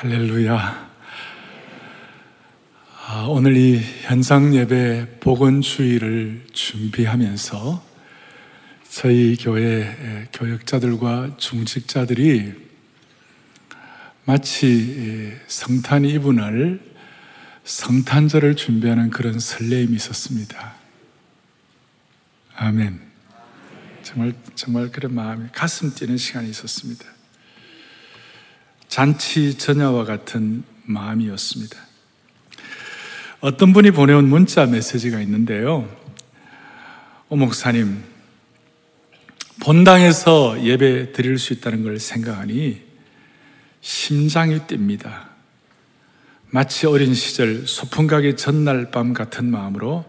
할렐루야. 아, 오늘 이 현상 예배 복원 주의를 준비하면서 저희 교회 교역자들과 중직자들이 마치 성탄 이분을 성탄절을 준비하는 그런 설레임이 있었습니다. 아멘. 정말, 정말 그런 마음이 가슴 뛰는 시간이 있었습니다. 잔치 전야와 같은 마음이었습니다. 어떤 분이 보내온 문자 메시지가 있는데요. 오 목사님, 본당에서 예배 드릴 수 있다는 걸 생각하니 심장이 뜁니다. 마치 어린 시절 소풍 가기 전날 밤 같은 마음으로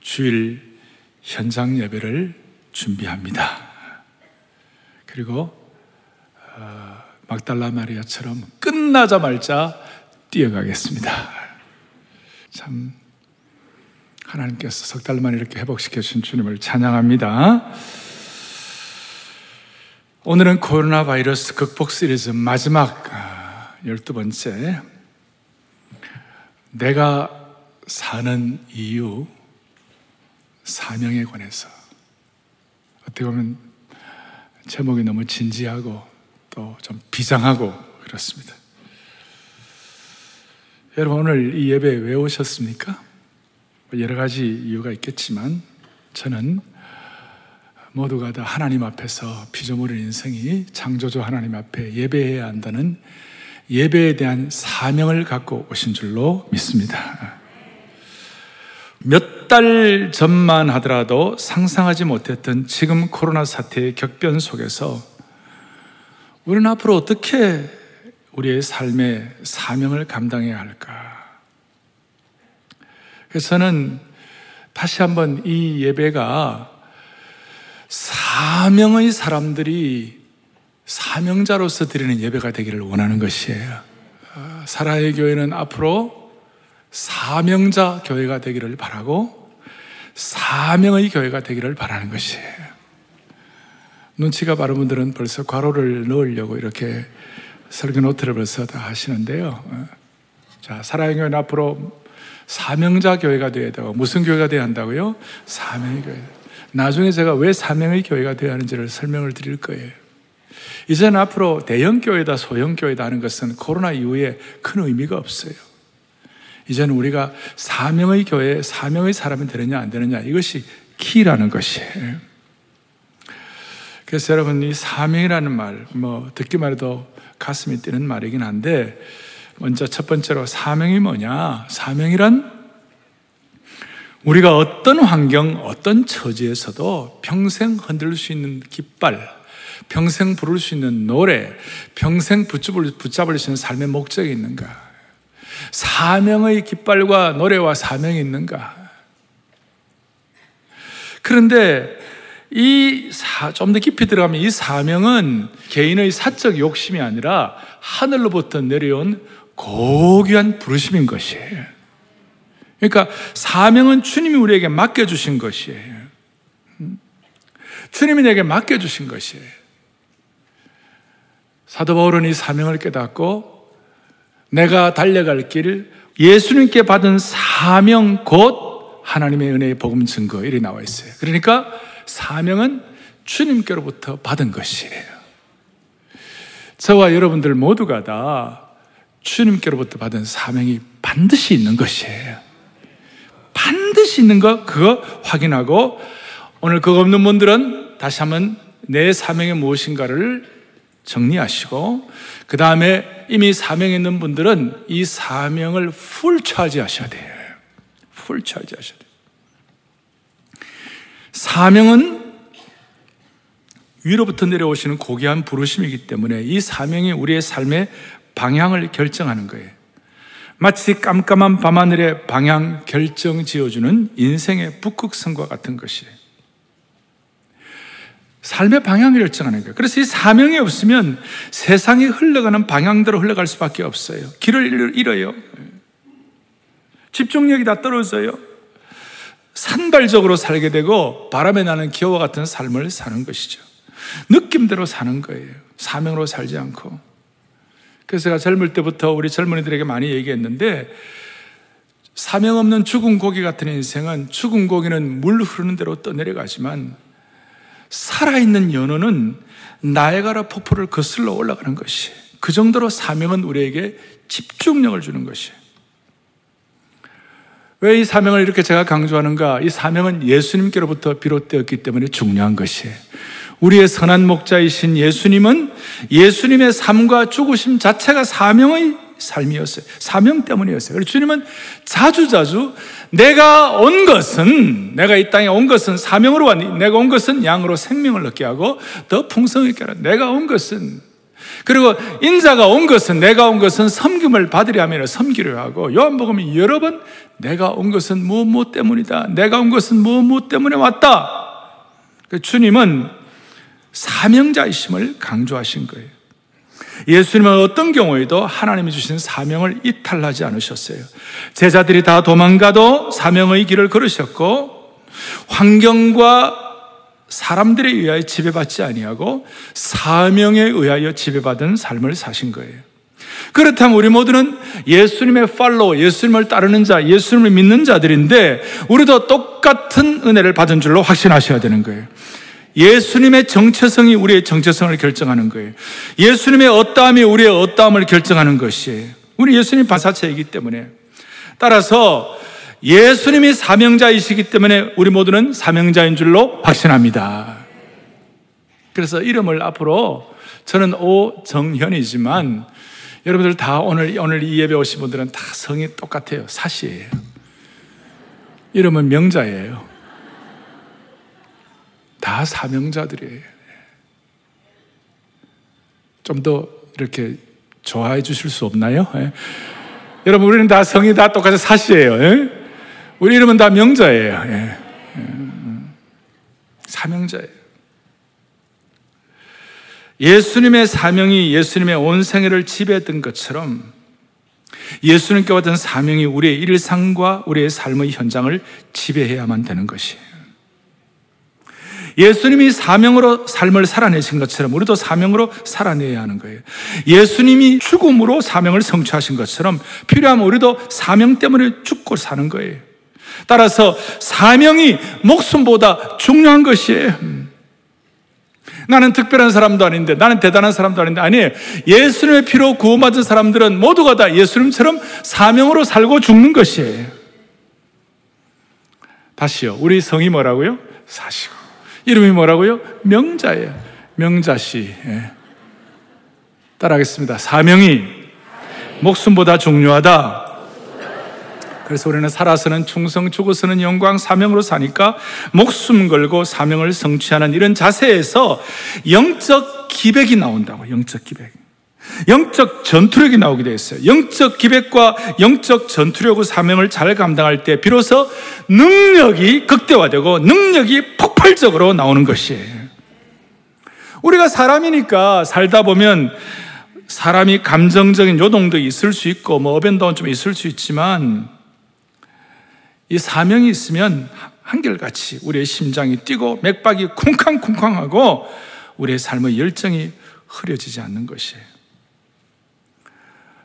주일 현장 예배를 준비합니다. 그리고 어, 막달라 마리아처럼 끝나자말자 뛰어가겠습니다. 참 하나님께서 석 달만 이렇게 회복시켜 주신 주님을 찬양합니다. 오늘은 코로나 바이러스 극복 시리즈 마지막 아, 열두 번째 내가 사는 이유 사명에 관해서 어떻게 보면 제목이 너무 진지하고 또 좀 비장하고 그렇습니다. 여러분 오늘 이 예배 왜 오셨습니까? 뭐 여러 가지 이유가 있겠지만 저는 모두가 다 하나님 앞에서 피조물의 인생이 창조주 하나님 앞에 예배해야 한다는 예배에 대한 사명을 갖고 오신 줄로 믿습니다. 몇 달 전만 하더라도 상상하지 못했던 지금 코로나 사태의 격변 속에서 우리는 앞으로 어떻게 우리의 삶의 사명을 감당해야 할까? 그래서 저는 다시 한번 이 예배가 사명의 사람들이 사명자로서 드리는 예배가 되기를 원하는 것이에요. 아, 사라의 교회는 앞으로 사명자 교회가 되기를 바라고 사명의 교회가 되기를 바라는 것이에요. 눈치가 바른 분들은 벌써 괄호를 넣으려고 이렇게 설교 노트를 벌써 다 하시는데요. 어. 자, 사랑의 앞으로 사명자 교회가 되어야 되고, 무슨 교회가 되어야 한다고요? 사명의 교회. 나중에 제가 왜 사명의 교회가 되어야 하는지를 설명을 드릴 거예요. 이제는 앞으로 대형 교회다, 소형 교회다 하는 것은 코로나 이후에 큰 의미가 없어요. 이제는 우리가 사명의 교회, 사명의 사람이 되느냐, 안 되느냐, 이것이 키라는 것이에요. 그래서 여러분, 이 사명이라는 말, 뭐, 듣기만 해도 가슴이 뛰는 말이긴 한데, 먼저 첫 번째로 사명이 뭐냐? 사명이란 우리가 어떤 환경, 어떤 처지에서도 평생 흔들 수 있는 깃발, 평생 부를 수 있는 노래, 평생 붙잡을, 붙잡을 수 있는 삶의 목적이 있는가? 사명의 깃발과 노래와 사명이 있는가? 그런데 이 좀 더 깊이 들어가면 이 사명은 개인의 사적 욕심이 아니라 하늘로부터 내려온 고귀한 부르심인 것이에요. 그러니까 사명은 주님이 우리에게 맡겨주신 것이에요. 주님이 내게 맡겨주신 것이에요. 사도 바울은 이 사명을 깨닫고 내가 달려갈 길 예수님께 받은 사명 곧 하나님의 은혜의 복음 증거 이리 나와 있어요. 그러니까 사명은 주님께로부터 받은 것이에요. 저와 여러분들 모두가 다 주님께로부터 받은 사명이 반드시 있는 것이에요. 반드시 있는 거, 그거 확인하고 오늘 그거 없는 분들은 다시 한번 내 사명이 무엇인가를 정리하시고 그 다음에 이미 사명에 있는 분들은 이 사명을 full charge하셔야 돼요. full charge하셔야 돼요. 사명은 위로부터 내려오시는 고귀한 부르심이기 때문에 이 사명이 우리의 삶의 방향을 결정하는 거예요. 마치 깜깜한 밤하늘의 방향 결정 지어주는 인생의 북극성과 같은 것이에요. 삶의 방향을 결정하는 거예요. 그래서 이 사명이 없으면 세상이 흘러가는 방향대로 흘러갈 수밖에 없어요. 길을 잃어요. 집중력이 다 떨어져요. 산발적으로 살게 되고 바람에 나는 기와 같은 삶을 사는 것이죠. 느낌대로 사는 거예요. 사명으로 살지 않고. 그래서 제가 젊을 때부터 우리 젊은이들에게 많이 얘기했는데 사명 없는 죽은 고기 같은 인생은 죽은 고기는 물 흐르는 대로 떠내려가지만 살아있는 연어는 나에가라 폭포를 거슬러 올라가는 것이 그 정도로 사명은 우리에게 집중력을 주는 것이 왜 이 사명을 이렇게 제가 강조하는가? 이 사명은 예수님께로부터 비롯되었기 때문에 중요한 것이에요. 우리의 선한 목자이신 예수님은 예수님의 삶과 죽으심 자체가 사명의 삶이었어요. 사명 때문이었어요. 그래서 주님은 자주자주 내가 온 것은, 내가 이 땅에 온 것은 사명으로 왔니? 내가 온 것은 양으로 생명을 얻게 하고 더 풍성하게 하라. 내가 온 것은 그리고 인자가 온 것은 내가 온 것은 섬김을 받으려 하면 섬기려 하고 요한복음이 여러 번 내가 온 것은 무엇 무엇 때문이다. 내가 온 것은 무엇 무엇 때문에 왔다. 그 주님은 사명자이심을 강조하신 거예요. 예수님은 어떤 경우에도 하나님이 주신 사명을 이탈하지 않으셨어요. 제자들이 다 도망가도 사명의 길을 걸으셨고 환경과 사람들에 의하여 지배받지 아니하고 사명에 의하여 지배받은 삶을 사신 거예요. 그렇다면 우리 모두는 예수님의 팔로우, 예수님을 따르는 자, 예수님을 믿는 자들인데 우리도 똑같은 은혜를 받은 줄로 확신하셔야 되는 거예요. 예수님의 정체성이 우리의 정체성을 결정하는 거예요. 예수님의 어떠함이 우리의 어떠함을 결정하는 것이에요. 우리 예수님 반사체이기 때문에. 따라서 예수님이 사명자이시기 때문에 우리 모두는 사명자인 줄로 확신합니다. 그래서 이름을 앞으로 저는 오정현이지만 여러분들 다 오늘, 오늘 이 예배 오신 분들은 다 성이 똑같아요. 사시예요. 이름은 명자예요. 다 사명자들이에요. 좀 더 이렇게 좋아해 주실 수 없나요? 예. 여러분, 우리는 다 성이 다 똑같이 사시예요. 예? 우리 이름은 다 명자예요. 예. 예. 사명자예요. 예수님의 사명이 예수님의 온 생애를 지배했던 것처럼 예수님께 받은 사명이 우리의 일상과 우리의 삶의 현장을 지배해야만 되는 것이에요. 예수님이 사명으로 삶을 살아내신 것처럼 우리도 사명으로 살아내야 하는 거예요. 예수님이 죽음으로 사명을 성취하신 것처럼 필요하면 우리도 사명 때문에 죽고 사는 거예요. 따라서 사명이 목숨보다 중요한 것이에요. 음. 나는 특별한 사람도 아닌데, 나는 대단한 사람도 아닌데, 아니에요. 예수님의 피로 구원받은 사람들은 모두가 다 예수님처럼 사명으로 살고 죽는 것이에요. 다시요. 우리 성이 뭐라고요? 사시고. 이름이 뭐라고요? 명자예요. 명자씨. 예. 따라하겠습니다. 사명이 목숨보다 중요하다. 그래서 우리는 살아서는 충성, 죽어서는 영광, 사명으로 사니까 목숨 걸고 사명을 성취하는 이런 자세에서 영적 기백이 나온다고, 영적 기백. 영적 전투력이 나오게 되어 있어요. 영적 기백과 영적 전투력의 사명을 잘 감당할 때 비로소 능력이 극대화되고 능력이 폭발적으로 나오는 것이에요. 우리가 사람이니까 살다 보면 사람이 감정적인 요동도 있을 수 있고 뭐 어벤다운 좀 있을 수 있지만 이 사명이 있으면 한결같이 우리의 심장이 뛰고 맥박이 쿵쾅쿵쾅하고 우리의 삶의 열정이 흐려지지 않는 것이에요.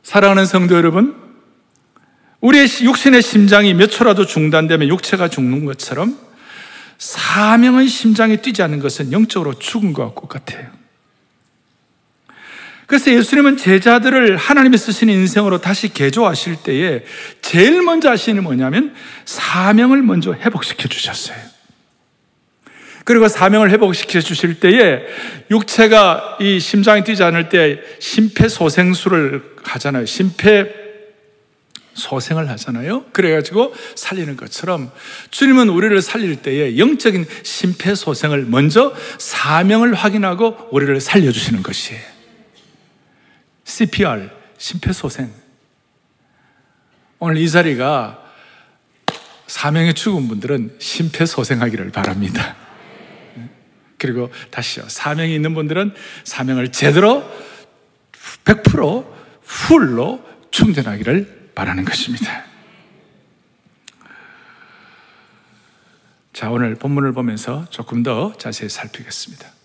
사랑하는 성도 여러분, 우리의 육신의 심장이 몇 초라도 중단되면 육체가 죽는 것처럼 사명의 심장이 뛰지 않는 것은 영적으로 죽은 것과 똑같아요. 그래서 예수님은 제자들을 하나님이 쓰신 인생으로 다시 개조하실 때에 제일 먼저 하시는 뭐냐면 사명을 먼저 회복시켜 주셨어요. 그리고 사명을 회복시켜 주실 때에 육체가 이 심장이 뛰지 않을 때 심폐소생술을 하잖아요. 심폐 소생을 하잖아요. 그래가지고 살리는 것처럼 주님은 우리를 살릴 때에 영적인 심폐소생을 먼저 사명을 확인하고 우리를 살려주시는 것이에요. CPR, 심폐소생. 오늘 이 자리가 사명에 죽은 분들은 심폐소생하기를 바랍니다. 그리고 다시요. 사명이 있는 분들은 사명을 제대로 100% 풀로 충전하기를 바라는 것입니다. 자, 오늘 본문을 보면서 조금 더 자세히 살피겠습니다.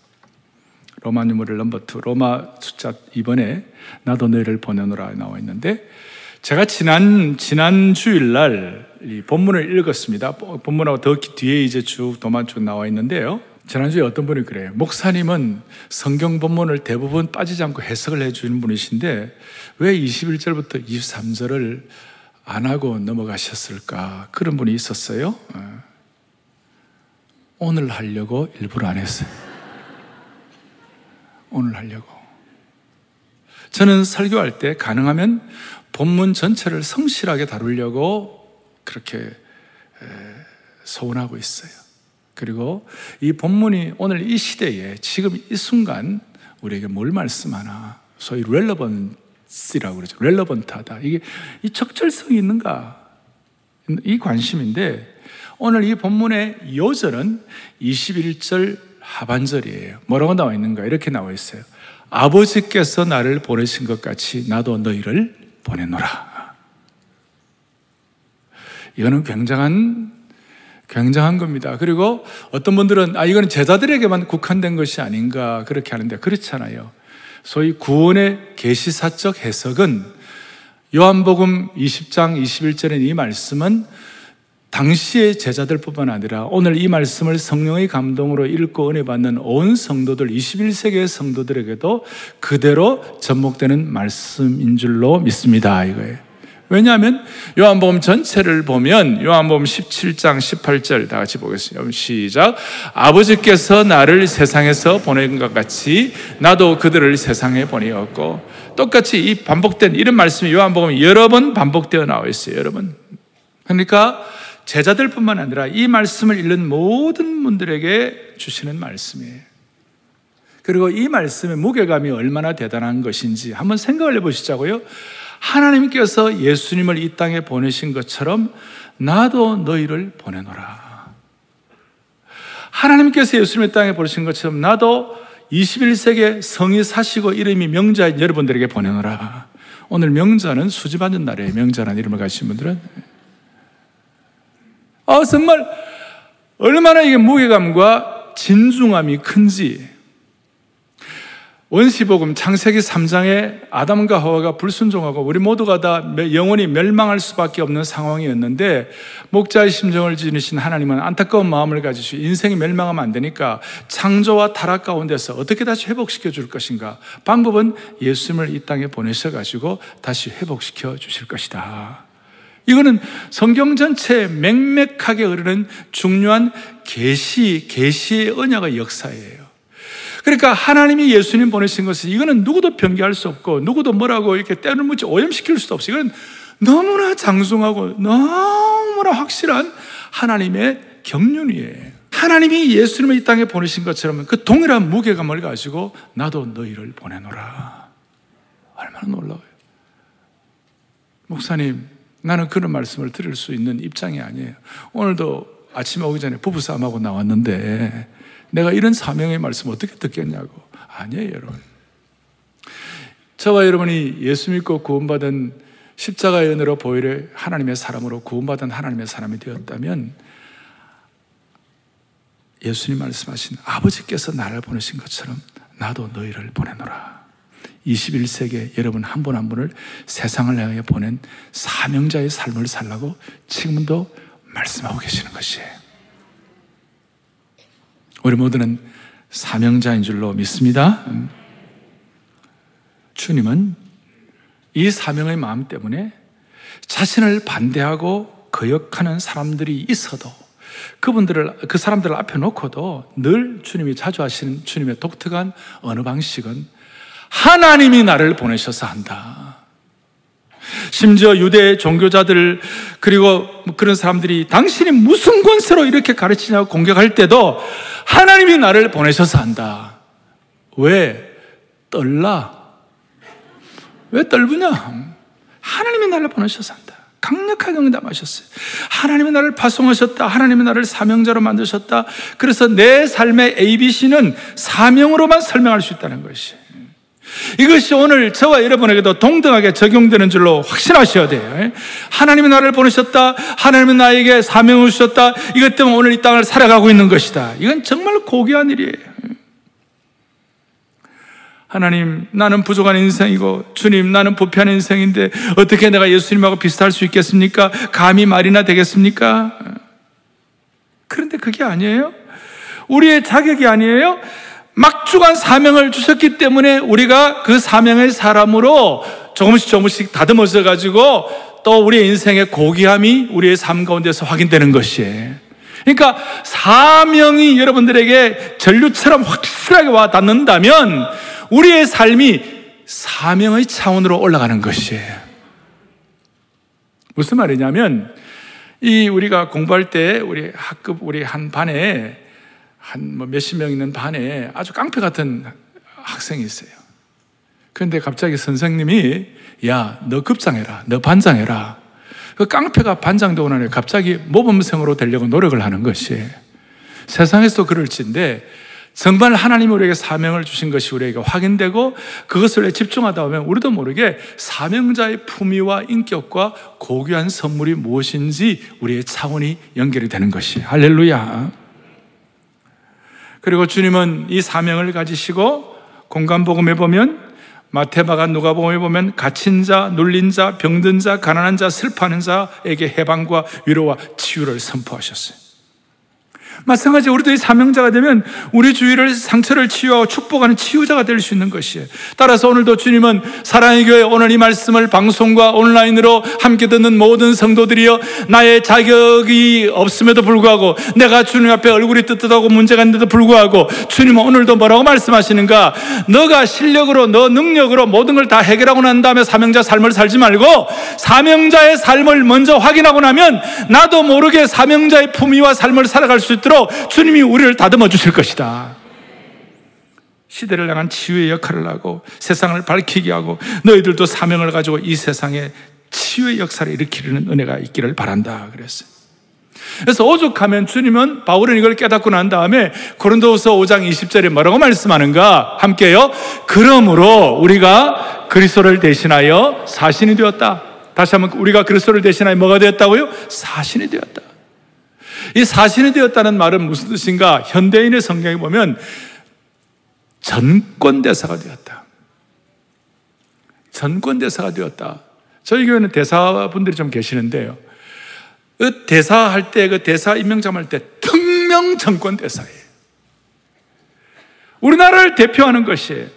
로마 유물을 넘버 2 로마 숫자 2번에 나도 너희를 보내노라 나와 있는데 제가 지난 지난 주일날 이 본문을 읽었습니다. 본문하고 더 뒤에 이제 쭉 도만 쭉 나와 있는데요. 지난주에 어떤 분이 그래요. 목사님은 성경 본문을 대부분 빠지지 않고 해석을 해주는 분이신데 왜 21절부터 23절을 안 하고 넘어가셨을까? 그런 분이 있었어요. 어. 오늘 하려고 일부러 안 했어요. 오늘 하려고. 저는 설교할 때 가능하면 본문 전체를 성실하게 다루려고 그렇게 소원하고 있어요. 그리고 이 본문이 오늘 이 시대에 지금 이 순간 우리에게 뭘 말씀하나 소위 렐러번스라고 그러죠. 렐러번트하다. 이게 이 적절성이 있는가? 이 관심인데 오늘 이 본문의 요절은 21절 하반절이에요. 뭐라고 나와 있는가? 이렇게 나와 있어요. 아버지께서 나를 보내신 것 같이 나도 너희를 보내노라. 이거는 굉장한 굉장한 겁니다. 그리고 어떤 분들은 아 이거는 제자들에게만 국한된 것이 아닌가 그렇게 하는데 그렇잖아요. 소위 구원의 계시사적 해석은 요한복음 20장 21절의 이 말씀은 당시의 제자들뿐만 아니라 오늘 이 말씀을 성령의 감동으로 읽고 은혜 받는 온 성도들 21세기의 성도들에게도 그대로 접목되는 말씀인 줄로 믿습니다. 이거예요. 왜냐하면 요한복음 전체를 보면 요한복음 17장 18절 다 같이 보겠습니다. 시작. 아버지께서 나를 세상에서 보낸 것 같이 나도 그들을 세상에 보내었고 똑같이 이 반복된 이런 말씀이 요한복음 여러 번 반복되어 나와 있어요. 여러 번. 그러니까 제자들뿐만 아니라 이 말씀을 읽는 모든 분들에게 주시는 말씀이에요. 그리고 이 말씀의 무게감이 얼마나 대단한 것인지 한번 생각을 해보시자고요. 하나님께서 예수님을 이 땅에 보내신 것처럼 나도 너희를 보내노라. 하나님께서 예수님을 땅에 보내신 것처럼 나도 21세기에 성이 사시고 이름이 명자인 여러분들에게 보내노라. 오늘 명자는 수집하는 날이에요. 명자라는 이름을 가진 분들은. 아, 정말 얼마나 이게 무게감과 진중함이 큰지 원시복음 창세기 3장에 아담과 하와가 불순종하고 우리 모두가 다 영원히 멸망할 수밖에 없는 상황이었는데 목자의 심정을 지니신 하나님은 안타까운 마음을 가지시고 인생이 멸망하면 안 되니까 창조와 타락 가운데서 어떻게 다시 회복시켜 줄 것인가 방법은 예수님을 이 땅에 보내셔 가지고 다시 회복시켜 주실 것이다. 이거는 성경 전체에 맹맥하게 흐르는 중요한 계시 계시의 언약의 역사예요. 그러니까 하나님이 예수님 보내신 것은 이거는 누구도 변기할 수 없고 누구도 뭐라고 이렇게 때를 묻지 오염시킬 수도 없어요. 이건 너무나 장중하고 너무나 확실한 하나님의 경륜이에요. 하나님이 예수님을 이 땅에 보내신 것처럼 그 동일한 무게감을 가지고 나도 너희를 보내노라. 얼마나 놀라워요. 목사님, 나는 그런 말씀을 드릴 수 있는 입장이 아니에요. 오늘도 아침에 오기 전에 부부싸움하고 나왔는데 내가 이런 사명의 말씀 어떻게 듣겠냐고. 아니에요, 여러분. 저와 여러분이 예수 믿고 구원받은 십자가의 은혜로 보이를 하나님의 사람으로 구원받은 하나님의 사람이 되었다면 예수님 말씀하신 아버지께서 나를 보내신 것처럼 나도 너희를 보내노라. 21세기에 여러분 한 분 한 분을 세상을 향해 보낸 사명자의 삶을 살라고 지금도 말씀하고 계시는 것이에요. 우리 모두는 사명자인 줄로 믿습니다. 주님은 이 사명의 마음 때문에 자신을 반대하고 거역하는 사람들이 있어도 그분들을, 그 사람들을 앞에 놓고도 늘 주님이 자주 하시는 주님의 독특한 어느 방식은 하나님이 나를 보내셔서 한다. 심지어 유대 종교자들 그리고 그런 사람들이 당신이 무슨 권세로 이렇게 가르치냐고 공격할 때도 하나님이 나를 보내셔서 한다. 왜? 떨라. 왜 떨부냐? 하나님이 나를 보내셔서 한다. 강력하게 응답하셨어요. 하나님이 나를 파송하셨다. 하나님이 나를 사명자로 만드셨다. 그래서 내 삶의 ABC는 사명으로만 설명할 수 있다는 것이. 이것이 오늘 저와 여러분에게도 동등하게 적용되는 줄로 확신하셔야 돼요. 하나님이 나를 보내셨다. 하나님이 나에게 사명을 주셨다. 이것 때문에 오늘 이 땅을 살아가고 있는 것이다. 이건 정말 고귀한 일이에요. 하나님, 나는 부족한 인생이고, 주님, 나는 부패한 인생인데, 어떻게 내가 예수님하고 비슷할 수 있겠습니까? 감히 말이나 되겠습니까? 그런데 그게 아니에요. 우리의 자격이 아니에요. 막중한 사명을 주셨기 때문에 우리가 그 사명의 사람으로 조금씩 조금씩 다듬어져 가지고 또 우리의 인생의 고귀함이 우리의 삶 가운데서 확인되는 것이에요. 그러니까 사명이 여러분들에게 전류처럼 확실하게 와 닿는다면 우리의 삶이 사명의 차원으로 올라가는 것이에요. 무슨 말이냐면 이 우리가 공부할 때 우리 학급 우리 한 반에 한 뭐 몇십 명 있는 반에 아주 깡패 같은 학생이 있어요. 그런데 갑자기 선생님이 야, 너 급장해라. 너 반장해라. 그 깡패가 반장되고 나니 갑자기 모범생으로 되려고 노력을 하는 것이 세상에서 그럴진데 정말 하나님 우리에게 사명을 주신 것이 우리에게 확인되고 그것을 집중하다 보면 우리도 모르게 사명자의 품위와 인격과 고귀한 선물이 무엇인지 우리의 차원이 연결이 되는 것이 할렐루야. 그리고 주님은 이 사명을 가지시고 공간복음에 보면 마테마가 누가복음에 보면 갇힌 자, 눌린 자, 병든 자, 가난한 자, 슬퍼하는 자에게 해방과 위로와 치유를 선포하셨어요. 마찬가지 우리도 이 사명자가 되면 우리 주위를 상처를 치유하고 축복하는 치유자가 될 수 있는 것이에요. 따라서 오늘도 주님은 사랑의 교회 오늘 이 말씀을 방송과 온라인으로 함께 듣는 모든 성도들이여 나의 자격이 없음에도 불구하고 내가 주님 앞에 얼굴이 뜨뜻하고 문제가 있는데도 불구하고 주님은 오늘도 뭐라고 말씀하시는가? 너가 실력으로 너 능력으로 모든 걸 다 해결하고 난 다음에 사명자 삶을 살지 말고 사명자의 삶을 먼저 확인하고 나면 나도 모르게 사명자의 품위와 삶을 살아갈 수 있도록 있도록 주님이 우리를 다듬어 주실 것이다. 시대를 향한 치유의 역할을 하고 세상을 밝히게 하고 너희들도 사명을 가지고 이 세상에 치유의 역사를 일으키는 은혜가 있기를 바란다. 그랬어요. 그래서 오죽하면 주님은 바울은 이걸 깨닫고 난 다음에 고린도후서 5장 20절에 뭐라고 말씀하는가? 함께요. 그러므로 우리가 그리스도를 대신하여 사신이 되었다. 다시 한번 우리가 그리스도를 대신하여 뭐가 되었다고요? 사신이 되었다. 이 사신이 되었다는 말은 무슨 뜻인가? 현대인의 성경에 보면 전권대사가 되었다. 전권대사가 되었다. 저희 교회는 대사분들이 좀 계시는데요. 그 대사할 때, 그 대사 임명장할 때, 특명 전권대사예요. 우리나라를 대표하는 것이에요.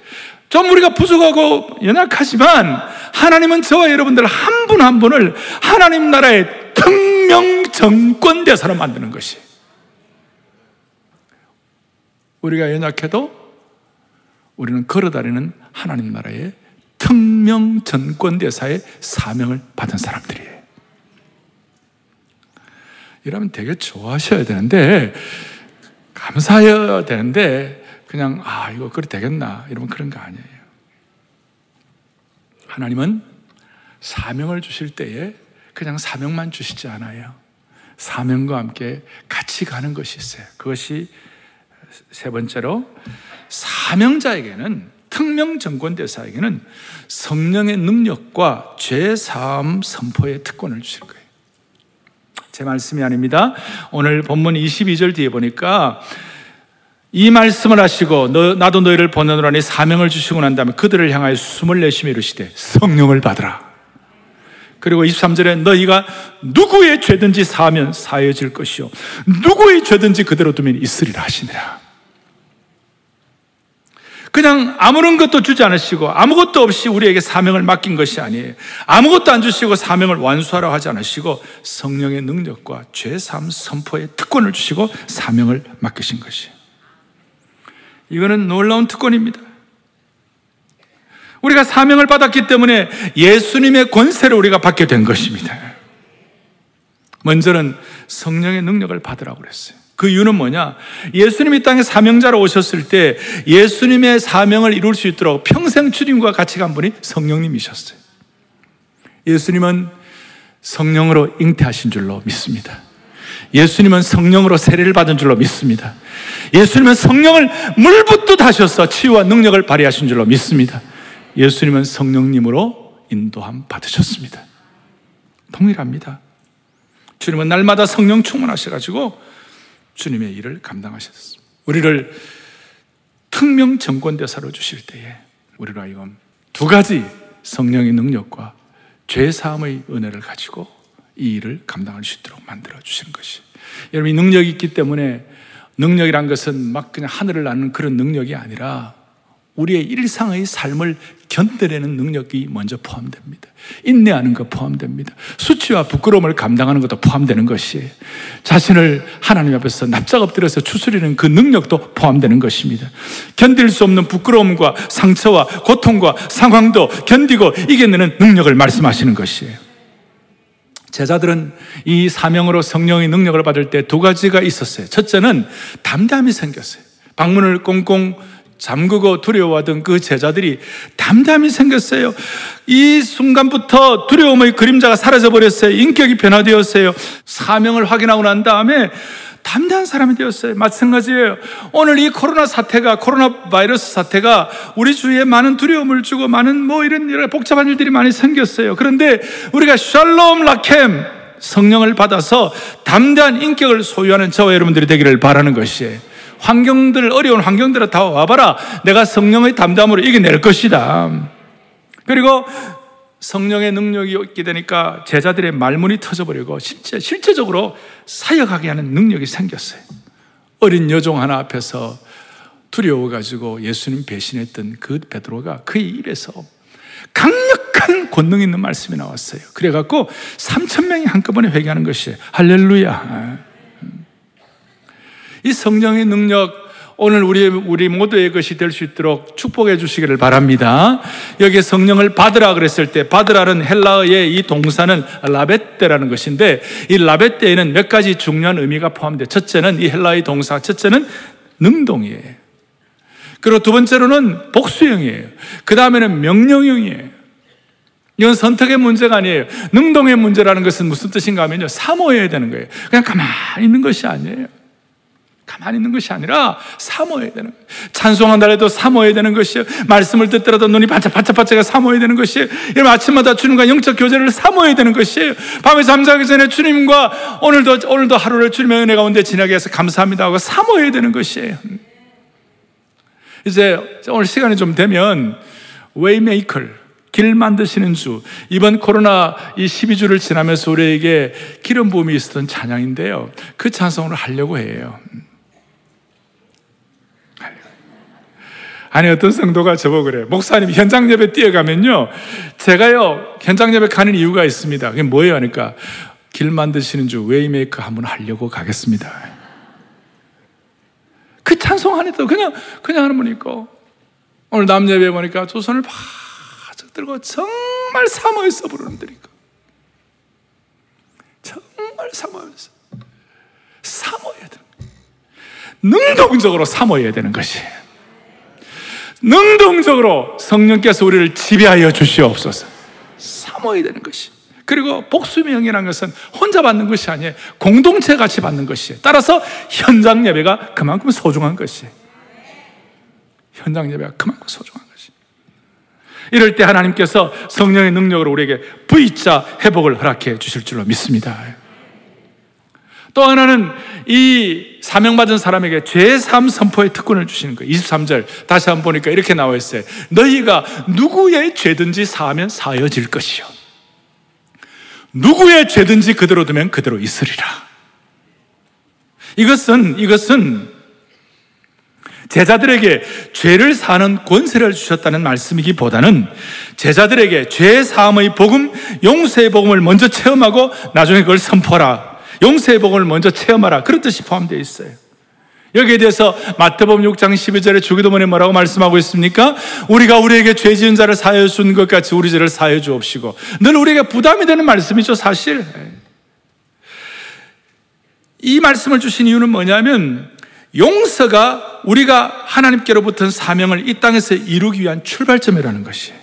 좀 우리가 부족하고 연약하지만 하나님은 저와 여러분들 한 분한 한 분을 하나님 나라의 특 명 정권 대사로 만드는 것이. 우리가 연약해도 우리는 걸어다니는 하나님 나라의 특명 전권 대사의 사명을 받은 사람들이에요. 이러면 되게 좋아하셔야 되는데 감사해야 되는데 그냥 아 이거 그래 되겠나 이러면 그런 거 아니에요. 하나님은 사명을 주실 때에 그냥 사명만 주시지 않아요. 사명과 함께 같이 가는 것이 있어요. 그것이 세 번째로 사명자에게는 특명 정권대사에게는 성령의 능력과 죄 사함 선포의 특권을 주실 거예요. 제 말씀이 아닙니다. 오늘 본문 22절 뒤에 보니까 이 말씀을 하시고 너, 나도 너희를 보내노라니 사명을 주시고 난 다음에 그들을 향하여 숨을 내쉬며 이르시되 성령을 받으라. 그리고 23절에 너희가 누구의 죄든지 사하면 사해질 것이요 누구의 죄든지 그대로 두면 있으리라 하시니라. 그냥 아무런 것도 주지 않으시고 아무것도 없이 우리에게 사명을 맡긴 것이 아니에요. 아무것도 안 주시고 사명을 완수하라 하지 않으시고 성령의 능력과 죄삼 선포의 특권을 주시고 사명을 맡기신 것이에요. 이거는 놀라운 특권입니다. 우리가 사명을 받았기 때문에 예수님의 권세를 우리가 받게 된 것입니다. 먼저는 성령의 능력을 받으라고 그랬어요. 그 이유는 뭐냐? 예수님이 땅에 사명자로 오셨을 때 예수님의 사명을 이룰 수 있도록 평생 주님과 같이 간 분이 성령님이셨어요. 예수님은 성령으로 잉태하신 줄로 믿습니다. 예수님은 성령으로 세례를 받은 줄로 믿습니다. 예수님은 성령을 물붓듯 하셔서 치유와 능력을 발휘하신 줄로 믿습니다. 예수님은 성령님으로 인도함 받으셨습니다. 동일합니다. 주님은 날마다 성령 충만하셔가지고 주님의 일을 감당하셨습니다. 우리를 특명 정권대사로 주실 때에 우리로 하여금 두 가지 성령의 능력과 죄 사함의 은혜를 가지고 이 일을 감당할 수 있도록 만들어 주시는 것이. 여러분 이 능력이 있기 때문에 능력이란 것은 막 그냥 하늘을 나는 그런 능력이 아니라 우리의 일상의 삶을 견뎌내는 능력이 먼저 포함됩니다. 인내하는 것 포함됩니다. 수치와 부끄러움을 감당하는 것도 포함되는 것이에요. 자신을 하나님 앞에서 납작 엎드려서 추스리는 그 능력도 포함되는 것입니다. 견딜 수 없는 부끄러움과 상처와 고통과 상황도 견디고 이겨내는 능력을 말씀하시는 것이에요. 제자들은 이 사명으로 성령의 능력을 받을 때 두 가지가 있었어요. 첫째는 담담이 생겼어요. 방문을 꽁꽁 잠그고 두려워하던 그 제자들이 담담히 생겼어요. 이 순간부터 두려움의 그림자가 사라져 버렸어요. 인격이 변화되었어요. 사명을 확인하고 난 다음에 담대한 사람이 되었어요. 마찬가지예요. 오늘 이 코로나 사태가, 코로나 바이러스 사태가 우리 주위에 많은 두려움을 주고 많은 뭐 이런 여러 복잡한 일들이 많이 생겼어요. 그런데 우리가 샬롬 라켐 성령을 받아서 담대한 인격을 소유하는 저와 여러분들이 되기를 바라는 것이에요. 환경들, 어려운 환경들을 다 와봐라. 내가 성령의 담담으로 이겨낼 것이다. 그리고 성령의 능력이 있게 되니까 제자들의 말문이 터져버리고 실제, 실제적으로 사역하게 하는 능력이 생겼어요. 어린 여종 하나 앞에서 두려워가지고 예수님 배신했던 그 베드로가 그의 입에서 강력한 권능 있는 말씀이 나왔어요. 그래갖고 3천 명이 한꺼번에 회개하는 것이 할렐루야. 이 성령의 능력 오늘 우리 우리 모두의 것이 될 수 있도록 축복해 주시기를 바랍니다. 여기 성령을 받으라 그랬을 때 받으라는 헬라어의 이 동사는 라베떼라는 것인데 이 라베떼에는 몇 가지 중요한 의미가 포함돼. 첫째는 이 헬라의 동사 첫째는 능동이에요. 그리고 두 번째로는 복수형이에요. 그 다음에는 명령형이에요. 이건 선택의 문제가 아니에요. 능동의 문제라는 것은 무슨 뜻인가 하면요. 사모해야 되는 거예요. 그냥 가만히 있는 것이 아니에요. 가만히 있는 것이 아니라 사모해야 되는 거예요. 찬송한다 해도 사모해야 되는 것이에요. 말씀을 듣더라도 눈이 반짝반짝반짝 사모해야 되는 것이에요. 이런 아침마다 주님과 영적 교제를 사모해야 되는 것이에요. 밤에 잠자기 전에 주님과 오늘도 오늘도 하루를 주님의 은혜 가운데 지나게 해서 감사합니다 하고 사모해야 되는 것이에요. 이제 오늘 시간이 좀 되면 Way Maker 길 만드시는 주. 이번 코로나 이 12주를 지나면서 우리에게 기름 부음이 있었던 찬양인데요. 그 찬송을 하려고 해요. 아니 어떤 성도가 저보고 그래. 목사님 현장 예배 뛰어가면요. 제가요 현장 예배 가는 이유가 있습니다. 그게 뭐예요? 하니까 길 만드시는 주 Way Maker 한번 하려고 가겠습니다. 그 찬송 안에도 그냥 그냥 하는 분 있고 오늘 낮 예배 보니까 두 손을 바짝 들고 정말 사모해서 부르는 분이고 정말 사모해서 사모해야 되는 능동적으로 사모해야 되는 것이에요. 능동적으로 성령께서 우리를 지배하여 주시옵소서. 사모해야 되는 것이. 그리고 복수명이라는 것은 혼자 받는 것이 아니에요. 공동체 같이 받는 것이에요. 따라서 현장 예배가 그만큼 소중한 것이에요. 현장 예배가 그만큼 소중한 것이. 이럴 때 하나님께서 성령의 능력으로 우리에게 V자 회복을 허락해 주실 줄로 믿습니다. 또 하나는 이 사명받은 사람에게 죄삼 선포의 특권을 주시는 거예요. 23절 다시 한번 보니까 이렇게 나와 있어요. 너희가 누구의 죄든지 사하면 사여질 것이요. 누구의 죄든지 그대로 두면 그대로 있으리라. 이것은 이것은 제자들에게 죄를 사는 권세를 주셨다는 말씀이기보다는 제자들에게 죄 사함의 복음, 용서의 복음을 먼저 체험하고 나중에 그걸 선포하라. 용서의 복을 먼저 체험하라. 그런 뜻이 포함되어 있어요. 여기에 대해서 마태복음 6장 12절에 주기도문에 뭐라고 말씀하고 있습니까? 우리가 우리에게 죄 지은 자를 사하여 준 것 같이 우리 죄를 사하여 주옵시고 늘 우리에게 부담이 되는 말씀이죠 사실 이 말씀을 주신 이유는 뭐냐면 용서가 우리가 하나님께로부터 사명을 이 땅에서 이루기 위한 출발점이라는 것이에요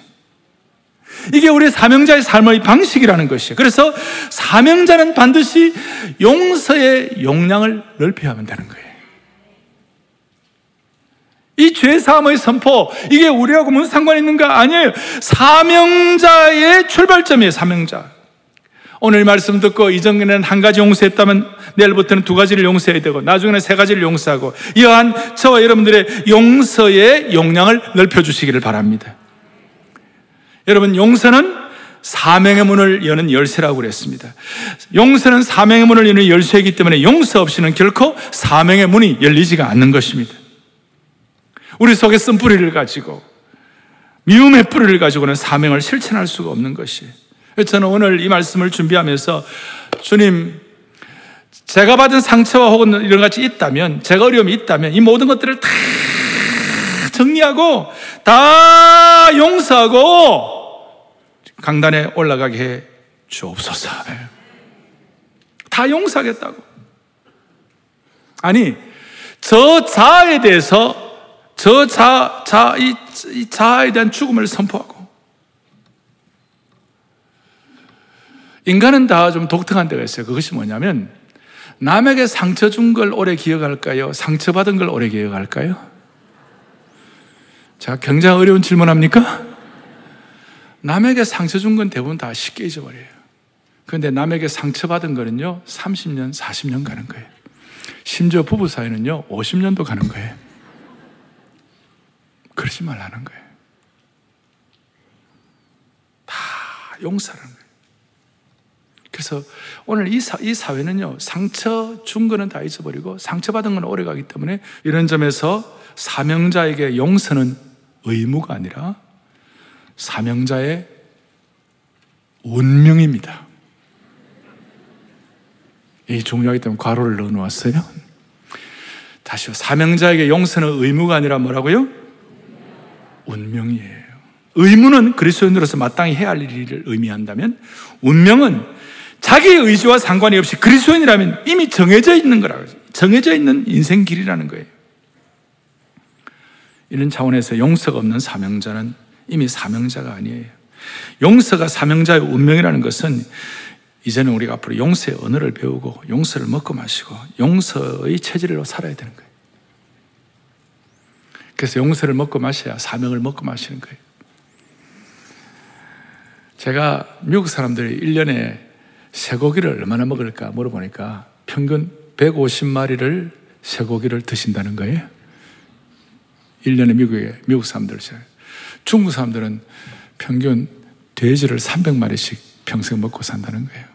이게 우리 사명자의 삶의 방식이라는 것이에요. 그래서 사명자는 반드시 용서의 용량을 넓혀야 되는 거예요. 이 죄사함의 선포, 이게 우리하고 무슨 상관이 있는가? 아니에요. 사명자의 출발점이에요, 사명자. 오늘 말씀 듣고 이전에는 한 가지 용서했다면 내일부터는 두 가지를 용서해야 되고 나중에는 세 가지를 용서하고 이러한 저와 여러분들의 용서의 용량을 넓혀주시기를 바랍니다. 여러분, 용서는 사명의 문을 여는 열쇠라고 그랬습니다. 용서는 사명의 문을 여는 열쇠이기 때문에 용서 없이는 결코 사명의 문이 열리지가 않는 것입니다. 우리 속에 쓴 뿌리를 가지고 미움의 뿌리를 가지고는 사명을 실천할 수가 없는 것이. 저는 오늘 이 말씀을 준비하면서 주님, 제가 받은 상처와 혹은 이런 같이 있다면, 제가 어려움이 있다면 이 모든 것들을 다 정리하고 다 용서하고 강단에 올라가게 해 주옵소서. 다 용서하겠다고. 아니, 저 자아에 대해서 저 자, 자, 이, 이 자아에 대한 죽음을 선포하고. 인간은 다 좀 독특한 데가 있어요. 그것이 뭐냐면, 남에게 상처 준 걸 오래 기억할까요? 상처받은 걸 오래 기억할까요? 자, 굉장히 어려운 질문 합니까? 남에게 상처 준 건 대부분 다 쉽게 잊어버려요. 그런데 남에게 상처받은 거는요, 30년, 40년 가는 거예요. 심지어 부부 사이는요, 50년도 가는 거예요. 그러지 말라는 거예요. 다 용서라는 거예요. 그래서 오늘 이, 사, 이 사회는요, 상처 준 거는 다 잊어버리고 상처받은 건 오래 가기 때문에 이런 점에서 사명자에게 용서는 의무가 아니라 사명자의 운명입니다. 이 중요하기 때문에 괄호를 넣어 놓았어요. 다시요. 사명자에게 용서는 의무가 아니라 뭐라고요? 운명이에요. 의무는 그리스도인으로서 마땅히 해야 할 일을 의미한다면 운명은 자기 의지와 상관이 없이 그리스도인이라면 이미 정해져 있는 거라고 정해져 있는 인생 길이라는 거예요. 이런 차원에서 용서가 없는 사명자는 이미 사명자가 아니에요. 용서가 사명자의 운명이라는 것은 이제는 우리가 앞으로 용서의 언어를 배우고 용서를 먹고 마시고 용서의 체질로 살아야 되는 거예요. 그래서 용서를 먹고 마셔야 사명을 먹고 마시는 거예요. 제가 미국 사람들이 1년에 쇠고기를 얼마나 먹을까 물어보니까 평균 150마리를 쇠고기를 드신다는 거예요. 1년에 미국에, 미국 사람들. 중국 사람들은 평균 돼지를 300마리씩 평생 먹고 산다는 거예요.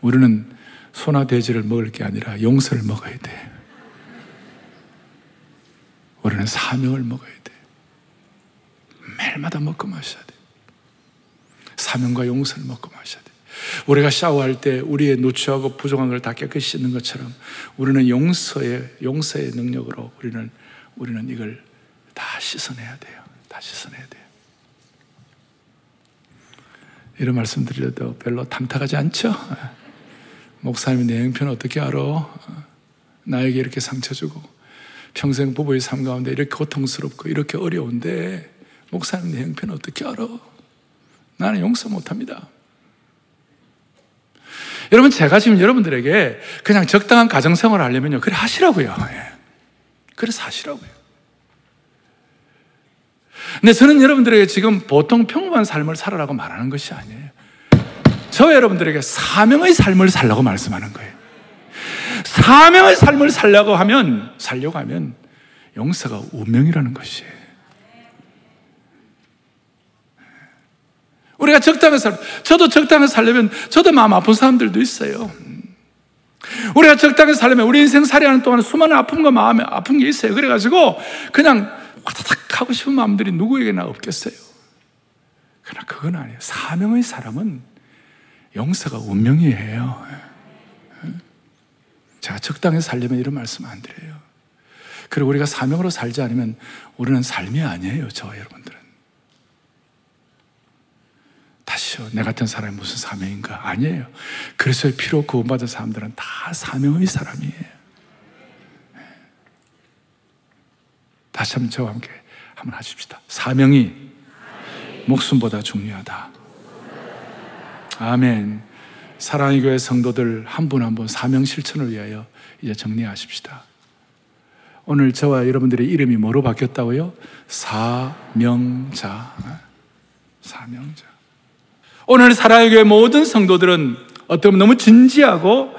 우리는 소나 돼지를 먹을 게 아니라 용서를 먹어야 돼. 우리는 사명을 먹어야 돼. 매일마다 먹고 마셔야 돼. 사명과 용서를 먹고 마셔야 돼. 우리가 샤워할 때 우리의 노출하고 부족한 걸 다 깨끗이 씻는 것처럼 우리는 용서의 용서의 능력으로 우리는 우리는 이걸 다 씻어내야 돼요. 다 씻어내야 돼요. 이런 말씀 드려도 별로 탐탁하지 않죠? 목사님이 내 형편 어떻게 알아? 나에게 이렇게 상처 주고 평생 부부의 삶 가운데 이렇게 고통스럽고 이렇게 어려운데 목사님 내 형편 어떻게 알아? 나는 용서 못합니다. 여러분 제가 지금 여러분들에게 그냥 적당한 가정생활을 하려면요 그래 하시라고요. 예. 그래서 하시라고요. 근데 저는 여러분들에게 지금 보통 평범한 삶을 살아라고 말하는 것이 아니에요. 저 여러분들에게 사명의 삶을 살라고 말씀하는 거예요. 사명의 삶을 살려고 하면, 살려고 하면 용서가 운명이라는 것이에요. 우리가 적당히 살, 저도 적당히 살려면 저도 마음 아픈 사람들도 있어요. 우리가 적당히 살려면 우리 인생 살이 하는 동안 수많은 아픔과 마음에 아픈 게 있어요. 그래가지고 그냥 와다닥 하고 싶은 마음들이 누구에게나 없겠어요. 그러나 그건 아니에요. 사명의 사람은 용서가 운명이에요. 자, 적당히 살려면 이런 말씀 안 드려요. 그리고 우리가 사명으로 살지 않으면 우리는 삶이 아니에요. 저와 여러분들은. 다시요. 내 같은 사람이 무슨 사명인가? 아니에요. 그래서 피로 구원받은 사람들은 다 사명의 사람이에요. 다시 한번 저와 함께 한번 하십시다. 사명이 목숨보다 중요하다. 아멘. 사랑의 교회 성도들 한 분 한 분 사명 실천을 위하여 이제 정리하십시다. 오늘 저와 여러분들의 이름이 뭐로 바뀌었다고요? 사명자. 사명자. 오늘 사랑의 교회 모든 성도들은 어떻게 너무 진지하고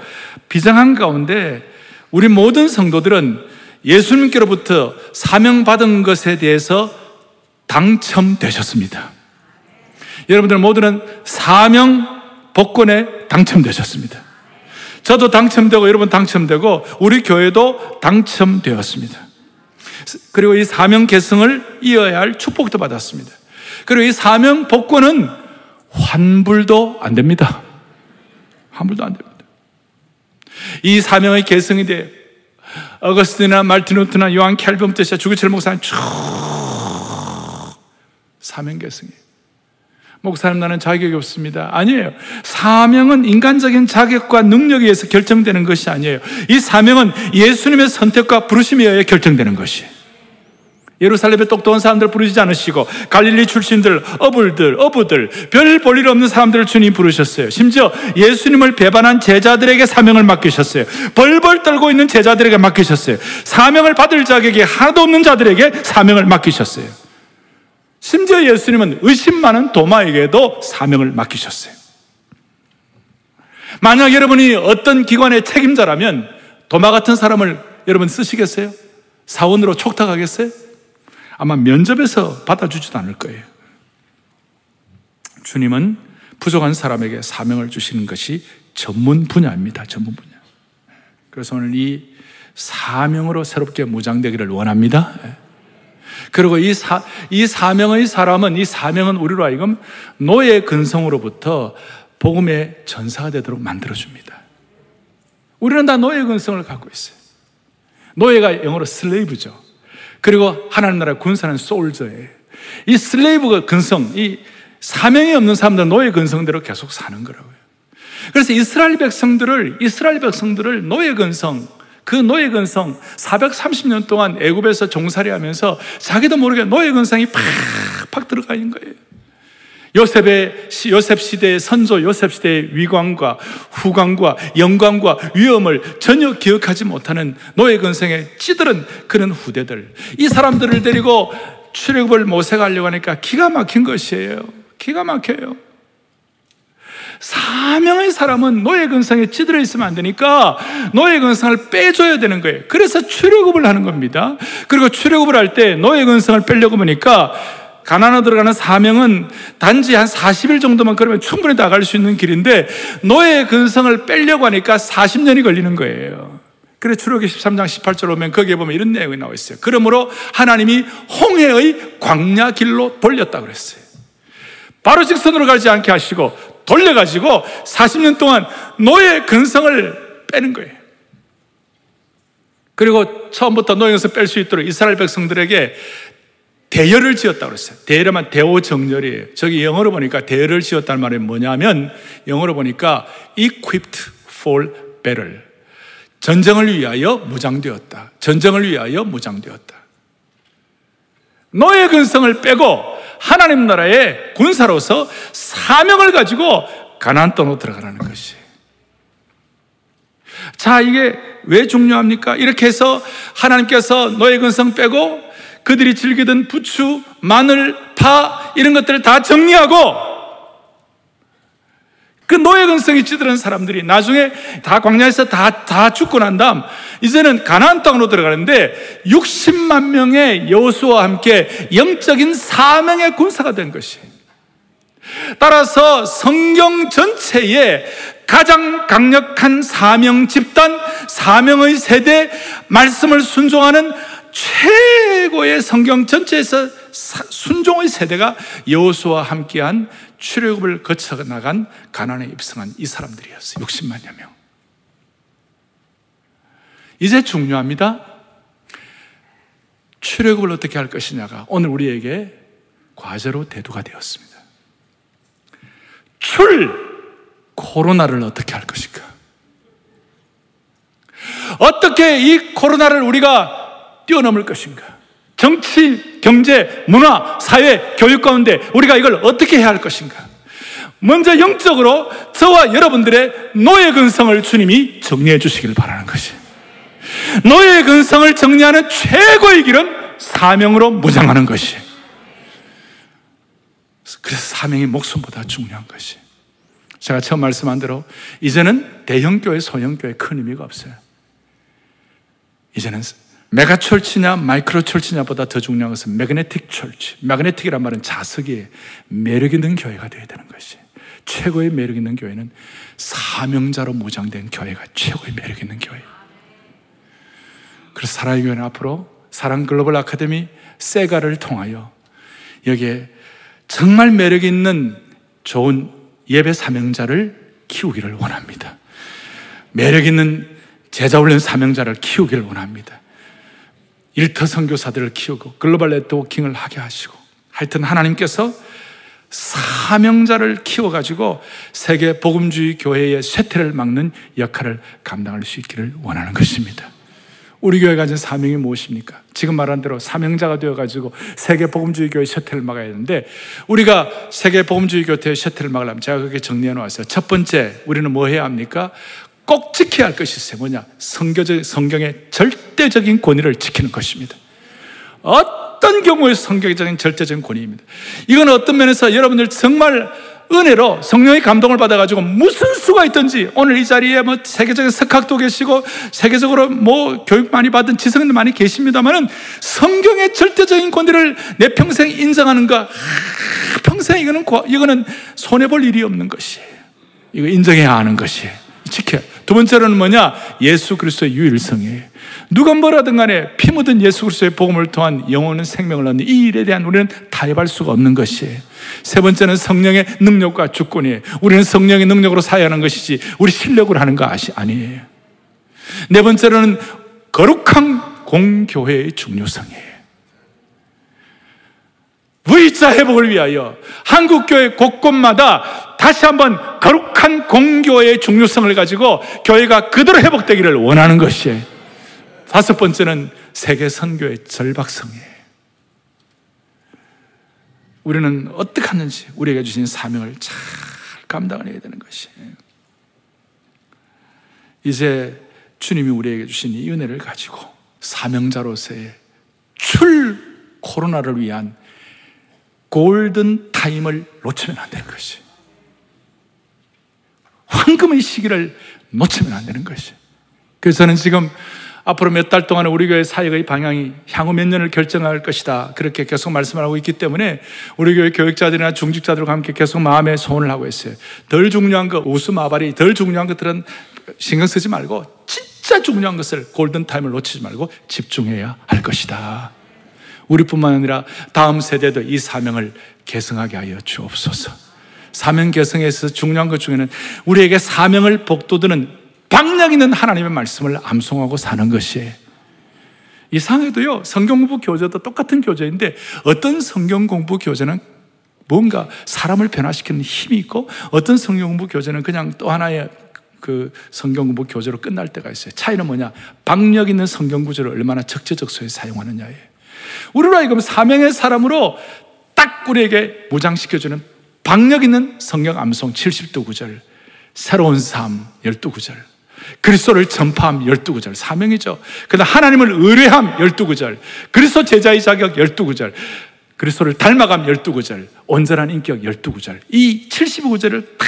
비장한 가운데 우리 모든 성도들은 예수님께로부터 사명받은 것에 대해서 당첨되셨습니다. 여러분들 모두는 사명 복권에 당첨되셨습니다. 저도 당첨되고 여러분 당첨되고 우리 교회도 당첨되었습니다. 그리고 이 사명 계승을 이어야 할 축복도 받았습니다. 그리고 이 사명 복권은 환불도 안 됩니다. 환불도 안 됩니다. 이 사명의 계승이 돼 어거스티나 말틴 루트나 요한 캘빈 뜻이야 주기철 목사님 쭉 사명 계승이 목사님 나는 자격이 없습니다. 아니에요. 사명은 인간적인 자격과 능력에 의해서 결정되는 것이 아니에요. 이 사명은 예수님의 선택과 부르심에 의해 결정되는 것이에요. 예루살렘에 똑똑한 사람들 부르시지 않으시고 갈릴리 출신들, 어불들, 어부들, 별 볼 일 없는 사람들을 주님 부르셨어요. 심지어 예수님을 배반한 제자들에게 사명을 맡기셨어요. 벌벌 떨고 있는 제자들에게 맡기셨어요. 사명을 받을 자격이 하나도 없는 자들에게 사명을 맡기셨어요. 심지어 예수님은 의심 많은 도마에게도 사명을 맡기셨어요. 만약 여러분이 어떤 기관의 책임자라면 도마 같은 사람을 여러분 쓰시겠어요? 사원으로 촉탁하겠어요? 아마 면접에서 받아주지도 않을 거예요. 주님은 부족한 사람에게 사명을 주시는 것이 전문 분야입니다. 전문 분야. 그래서 오늘 이 사명으로 새롭게 무장되기를 원합니다. 그리고 이, 사, 이 사명의 사람은, 이 사명은 우리로 하여금 노예 근성으로부터 복음의 전사가 되도록 만들어줍니다. 우리는 다 노예 근성을 갖고 있어요. 노예가 영어로 슬레이브죠. 그리고 하나님 나라 군사는 솔저예요. 이 슬레이브가 근성, 이 사명이 없는 사람들은 노예 근성대로 계속 사는 거라고요. 그래서 이스라엘 백성들을 이스라엘 백성들을 노예 근성 그 노예 근성 430년 동안 애굽에서 종살이하면서 자기도 모르게 노예 근성이 팍팍 들어가 있는 거예요. 요셉의 요셉 시대의 선조 요셉 시대의 위광과 후광과 영광과 위엄을 전혀 기억하지 못하는 노예 근성에 찌들은 그런 후대들 이 사람들을 데리고 출애굽을 모세가 하려고 하니까 기가 막힌 것이에요. 기가 막혀요. 사명의 사람은 노예 근성에 찌들어 있으면 안 되니까 노예 근성을 빼줘야 되는 거예요. 그래서 출애굽을 하는 겁니다. 그리고 출애굽을 할 때 노예 근성을 빼려고 보니까 가나안 들어가는 사명은 단지 한 40일 정도만 그러면 충분히 나갈 수 있는 길인데 노예 근성을 빼려고 하니까 40년이 걸리는 거예요. 그래 출애굽기 13장 18절 오면 거기에 보면 이런 내용이 나와 있어요. 그러므로 하나님이 홍해의 광야 길로 돌렸다 그랬어요. 바로 직선으로 가지 않게 하시고 돌려가지고 40년 동안 노예 근성을 빼는 거예요. 그리고 처음부터 노예 근성 뺄수 있도록 이스라엘 백성들에게 대열을 지었다고 그랬어요. 대열하면 대오정렬이에요. 저기 영어로 보니까 대열을 지었다는 말이 뭐냐면 영어로 보니까 equipped for battle. 전쟁을 위하여 무장되었다. 전쟁을 위하여 무장되었다. 노예 근성을 빼고 하나님 나라의 군사로서 사명을 가지고 가나안 땅으로 들어가라는 것이. 자, 이게 왜 중요합니까? 이렇게 해서 하나님께서 노예 근성 빼고 그들이 즐기던 부추, 마늘, 파 이런 것들을 다 정리하고 그 노예 근성이 찌들은 사람들이 나중에 다 광야에서 다, 다 죽고 난 다음 이제는 가나안 땅으로 들어가는데 60만 명의 여수와 함께 영적인 사명의 군사가 된 것이. 따라서 성경 전체에 가장 강력한 사명 집단, 사명의 세대, 말씀을 순종하는 최고의 성경 전체에서 순종의 세대가 여호수와 함께한 출애굽을 거쳐 나간 가난에 입성한 이 사람들이었어요. 60만여 명. 이제 중요합니다. 출애굽을 어떻게 할 것이냐가 오늘 우리에게 과제로 대두가 되었습니다. 출 코로나를 어떻게 할 것인가? 어떻게 이 코로나를 우리가 뛰어넘을 것인가? 정치, 경제, 문화, 사회, 교육 가운데 우리가 이걸 어떻게 해야 할 것인가? 먼저 영적으로 저와 여러분들의 노예 근성을 주님이 정리해 주시길 바라는 것이. 노예 근성을 정리하는 최고의 길은 사명으로 무장하는 것이. 그래서 사명이 목숨보다 중요한 것이. 제가 처음 말씀한 대로 이제는 대형교회, 소형교회 큰 의미가 없어요. 이제는 메가 철치냐 마이크로 철치냐보다 더 중요한 것은 매그네틱 철치. 매그네틱이란 말은 자석이 매력 있는 교회가 되어야 되는 것이. 최고의 매력 있는 교회는 사명자로 무장된 교회가 최고의 매력 있는 교회. 그래서 사랑의 교회는 앞으로 사랑 글로벌 아카데미 세가를 통하여 여기에 정말 매력 있는 좋은 예배 사명자를 키우기를 원합니다. 매력 있는 제자 훈련 사명자를 키우기를 원합니다. 일터 선교사들을 키우고 글로벌 네트워킹을 하게 하시고 하여튼 하나님께서 사명자를 키워가지고 세계 복음주의 교회의 쇠퇴를 막는 역할을 감당할 수 있기를 원하는 것입니다. 우리 교회가 가진 사명이 무엇입니까? 지금 말한 대로 사명자가 되어가지고 세계 복음주의 교회 셔틀을 막아야 되는데 우리가 세계 복음주의 교회의 셔틀을 막으려면 제가 그렇게 정리해 놓았어요. 첫 번째 우리는 뭐 해야 합니까? 꼭 지켜야 할 것이 있어요. 뭐냐? 성경적, 성경의 절대적인 권위를 지키는 것입니다. 어떤 경우에 성경적인 절대적인 권위입니다. 이건 어떤 면에서 여러분들 정말 은혜로 성령의 감동을 받아가지고 무슨 수가 있든지 오늘 이 자리에 뭐 세계적인 석학도 계시고 세계적으로 뭐 교육 많이 받은 지성인들 많이 계십니다만은 성경의 절대적인 권위를 내 평생 인정하는 거 평생 이거는 이거는 손해 볼 일이 없는 것이에요. 이거 인정해야 하는 것이에요. 지켜. 두 번째로는 뭐냐? 예수 그리스도의 유일성이에요. 누가 뭐라든 간에 피 묻은 예수 그리스도의 복음을 통한 영혼은 생명을 얻는 이 일에 대한 우리는 타협할 수가 없는 것이에요. 세 번째는 성령의 능력과 주권이에요. 우리는 성령의 능력으로 사용하는 것이지 우리 실력으로 하는 거 아니에요. 네 번째로는 거룩한 공교회의 중요성이에요. V자 회복을 위하여 한국교회 곳곳마다 다시 한번 거룩한 공교회의 중요성을 가지고 교회가 그대로 회복되기를 원하는 것이에요. 다섯 번째는 세계 선교의 절박성이에요. 우리는 어떻게 하는지 우리에게 주신 사명을 잘 감당을 해야 되는 것이 이제 주님이 우리에게 주신 이 은혜를 가지고 사명자로서의 출 코로나를 위한 골든 타임을 놓치면 안 되는 것이 황금의 시기를 놓치면 안 되는 것이 그래서 저는 지금 앞으로 몇 달 동안에 우리 교회 사역의 방향이 향후 몇 년을 결정할 것이다. 그렇게 계속 말씀을 하고 있기 때문에 우리 교회 교육자들이나 중직자들과 함께 계속 마음의 소원을 하고 있어요. 덜 중요한 거, 웃음 아발이 덜 중요한 것들은 신경 쓰지 말고 진짜 중요한 것을 골든타임을 놓치지 말고 집중해야 할 것이다. 우리뿐만 아니라 다음 세대도 이 사명을 계승하게 하여 주옵소서. 사명 계승에서 중요한 것 중에는 우리에게 사명을 복돋드는 방력 있는 하나님의 말씀을 암송하고 사는 것이에요. 이상해도요, 성경 공부 교재도 똑같은 교재인데 어떤 성경 공부 교재는 뭔가 사람을 변화시키는 힘이 있고 어떤 성경 공부 교재는 그냥 또 하나의 그 성경 공부 교재로 끝날 때가 있어요. 차이는 뭐냐? 박력 있는 성경 구절을 얼마나 적재적소에 사용하느냐예요. 우리로 하여금 사명의 사람으로 딱 우리에게 무장시켜주는 박력 있는 성경 암송 70도 구절, 새로운 삶 12구절, 그리스도를 전파함 12구절 사명이죠. 그다음 하나님을 의뢰함 12구절. 그리스도 제자의 자격 12구절. 그리스도를 닮아감 12구절. 온전한 인격 12구절. 이 72구절을 다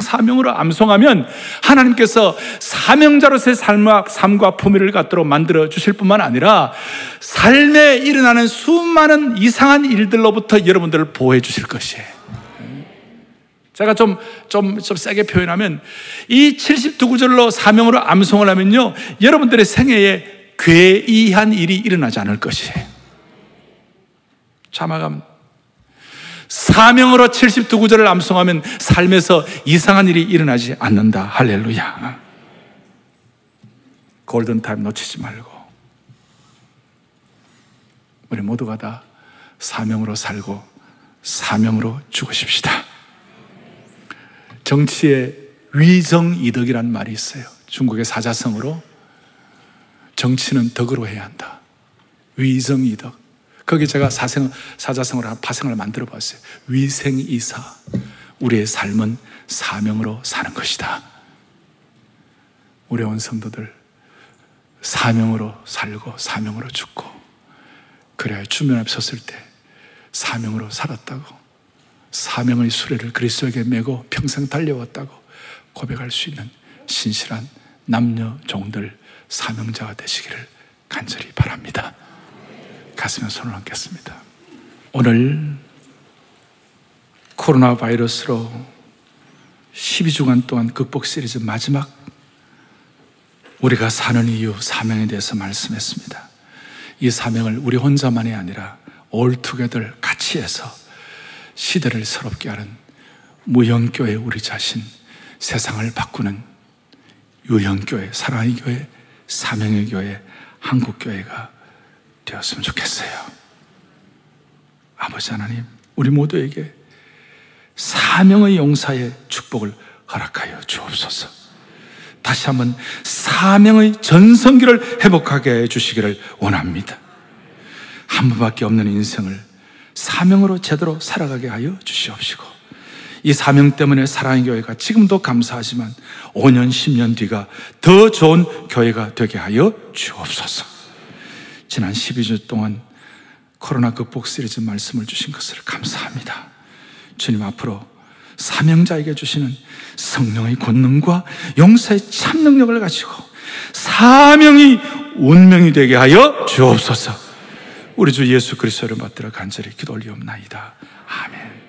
사명으로 암송하면 하나님께서 사명자로서의 삶과, 삶과 품위를 갖도록 만들어 주실 뿐만 아니라 삶에 일어나는 수많은 이상한 일들로부터 여러분들을 보호해 주실 것이에요. 제가 좀, 좀, 좀 세게 표현하면 이 72구절로 사명으로 암송을 하면요. 여러분들의 생애에 괴이한 일이 일어나지 않을 것이에요. 자막함. 사명으로 72구절을 암송하면 삶에서 이상한 일이 일어나지 않는다. 할렐루야. 골든타임 놓치지 말고. 우리 모두가 다 사명으로 살고 사명으로 죽으십시다. 정치의 위정이덕이라는 말이 있어요. 중국의 사자성어로 정치는 덕으로 해야 한다. 위정이덕. 거기 제가 사생, 사자성어로 파생을 만들어 봤어요. 위생이사. 우리의 삶은 사명으로 사는 것이다. 우리 온 성도들 사명으로 살고 사명으로 죽고 그래야 주면 앞에 섰을 때 사명으로 살았다고 사명의 수레를 그리스도에게 메고 평생 달려왔다고 고백할 수 있는 신실한 남녀 종들 사명자가 되시기를 간절히 바랍니다. 가슴에 손을 얹겠습니다. 오늘 코로나 바이러스로 12주간 동안 극복 시리즈 마지막 우리가 사는 이유 사명에 대해서 말씀했습니다. 이 사명을 우리 혼자만이 아니라 올투게더 같이 해서 시대를 새롭게 하는 무형교회 우리 자신 세상을 바꾸는 유형교회 사랑의 교회 사명의 교회 한국교회가 되었으면 좋겠어요. 아버지 하나님 우리 모두에게 사명의 용사의 축복을 허락하여 주옵소서. 다시 한번 사명의 전성기를 회복하게 해 주시기를 원합니다. 한 번밖에 없는 인생을 사명으로 제대로 살아가게 하여 주시옵시고 이 사명 때문에 사랑의 교회가 지금도 감사하지만 5년, 10년 뒤가 더 좋은 교회가 되게 하여 주옵소서. 지난 12주 동안 코로나 극복 시리즈 말씀을 주신 것을 감사합니다. 주님 앞으로 사명자에게 주시는 성령의 권능과 용서의 참 능력을 가지고 사명이 운명이 되게 하여 주옵소서. 우리 주 예수 그리스도를 받들어 간절히 기도 올리옵나이다. 아멘.